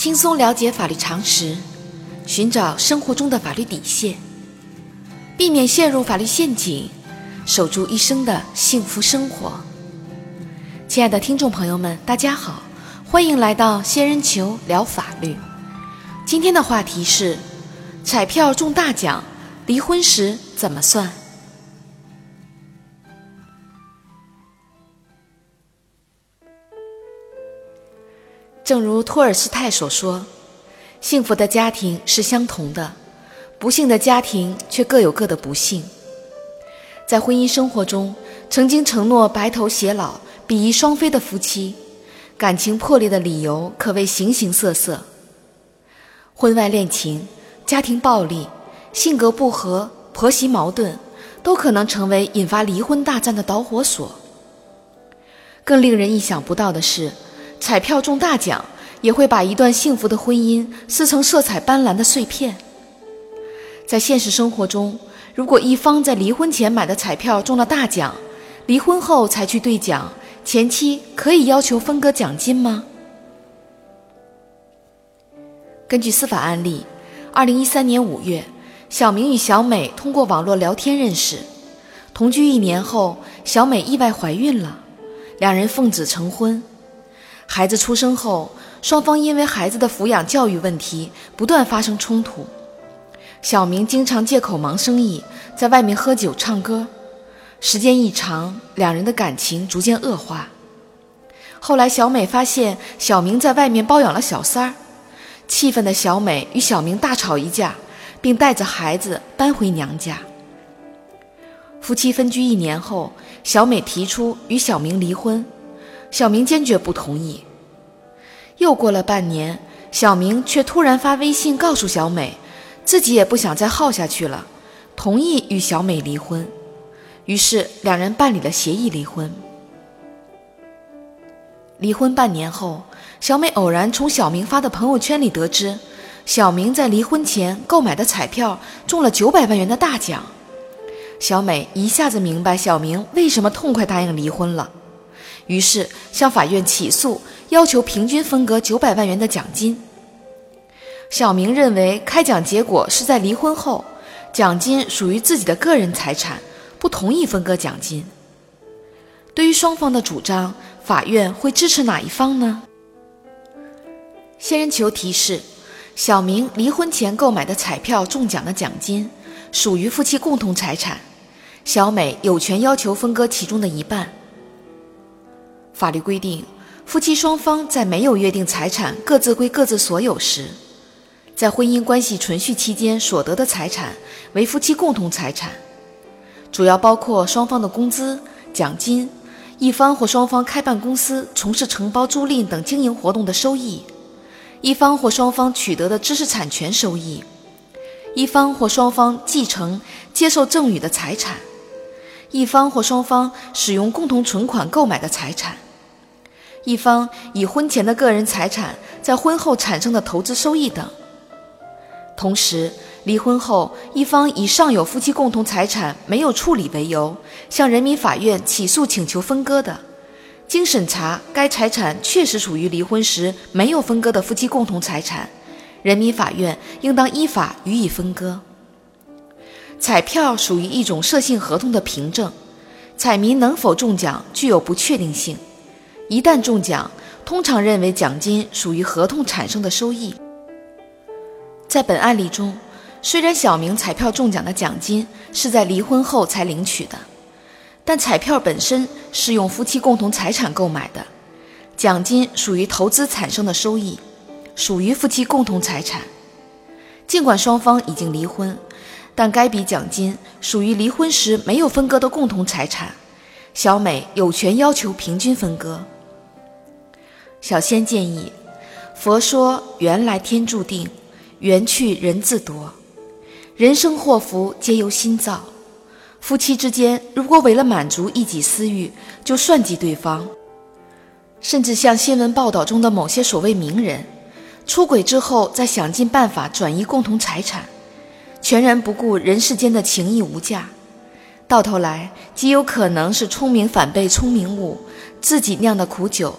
轻松了解法律常识，寻找生活中的法律底线，避免陷入法律陷阱，守住一生的幸福生活。亲爱的听众朋友们，大家好，欢迎来到仙人球聊法律。今天的话题是：彩票中大奖，离婚时怎么算？正如托尔斯泰所说：“幸福的家庭是相同的，不幸的家庭却各有各的不幸。”在婚姻生活中，曾经承诺白头偕老、比翼双飞的夫妻，感情破裂的理由可谓形形色色。婚外恋情、家庭暴力、性格不合、婆媳矛盾，都可能成为引发离婚大战的导火索。更令人意想不到的是。彩票中大奖也会把一段幸福的婚姻撕成色彩斑斓的碎片。在现实生活中，如果一方在离婚前买的彩票中了大奖，离婚后才去兑奖，前妻可以要求分割奖金吗？根据司法案例，二零一三年五月，小明与小美通过网络聊天认识，同居一年后，小美意外怀孕了，两人奉子成婚。孩子出生后，双方因为孩子的抚养教育问题不断发生冲突。小明经常借口忙生意，在外面喝酒唱歌，时间一长，两人的感情逐渐恶化。后来，小美发现小明在外面包养了小三儿，气愤的小美与小明大吵一架，并带着孩子搬回娘家。夫妻分居一年后，小美提出与小明离婚。小明坚决不同意。又过了半年，小明却突然发微信告诉小美，自己也不想再耗下去了，同意与小美离婚。于是两人办理了协议离婚。离婚半年后，小美偶然从小明发的朋友圈里得知，小明在离婚前购买的彩票中了九百万元的大奖。小美一下子明白小明为什么痛快答应离婚了。于是向法院起诉，要求平均分割九百万元的奖金。小明认为开奖结果是在离婚后，奖金属于自己的个人财产，不同意分割奖金。对于双方的主张，法院会支持哪一方呢？仙人球提示：小明离婚前购买的彩票中奖的奖金属于夫妻共同财产，小美有权要求分割其中的一半。法律规定，夫妻双方在没有约定财产各自归各自所有时，在婚姻关系存续期间所得的财产为夫妻共同财产，主要包括双方的工资、奖金、一方或双方开办公司从事承包、租赁等经营活动的收益，一方或双方取得的知识产权收益，一方或双方继承、接受赠与的财产，一方或双方使用共同存款购买的财产。一方以婚前的个人财产在婚后产生的投资收益等。同时，离婚后一方以尚有夫妻共同财产没有处理为由，向人民法院起诉请求分割的，经审查该财产确实属于离婚时没有分割的夫妻共同财产，人民法院应当依法予以分割。彩票属于一种设性合同的凭证，彩民能否中奖具有不确定性。一旦中奖，通常认为奖金属于合同产生的收益。在本案例中，虽然小明彩票中奖的奖金是在离婚后才领取的，但彩票本身是用夫妻共同财产购买的，奖金属于投资产生的收益，属于夫妻共同财产。尽管双方已经离婚，但该笔奖金属于离婚时没有分割的共同财产，小美有权要求平均分割。小仙建议：佛说缘来天注定，缘去人自夺，人生祸福皆由心造。夫妻之间如果为了满足一己私欲就算计对方，甚至像新闻报道中的某些所谓名人，出轨之后再想尽办法转移共同财产，全然不顾人世间的情义无价，到头来极有可能是聪明反被聪明误，自己酿的苦酒。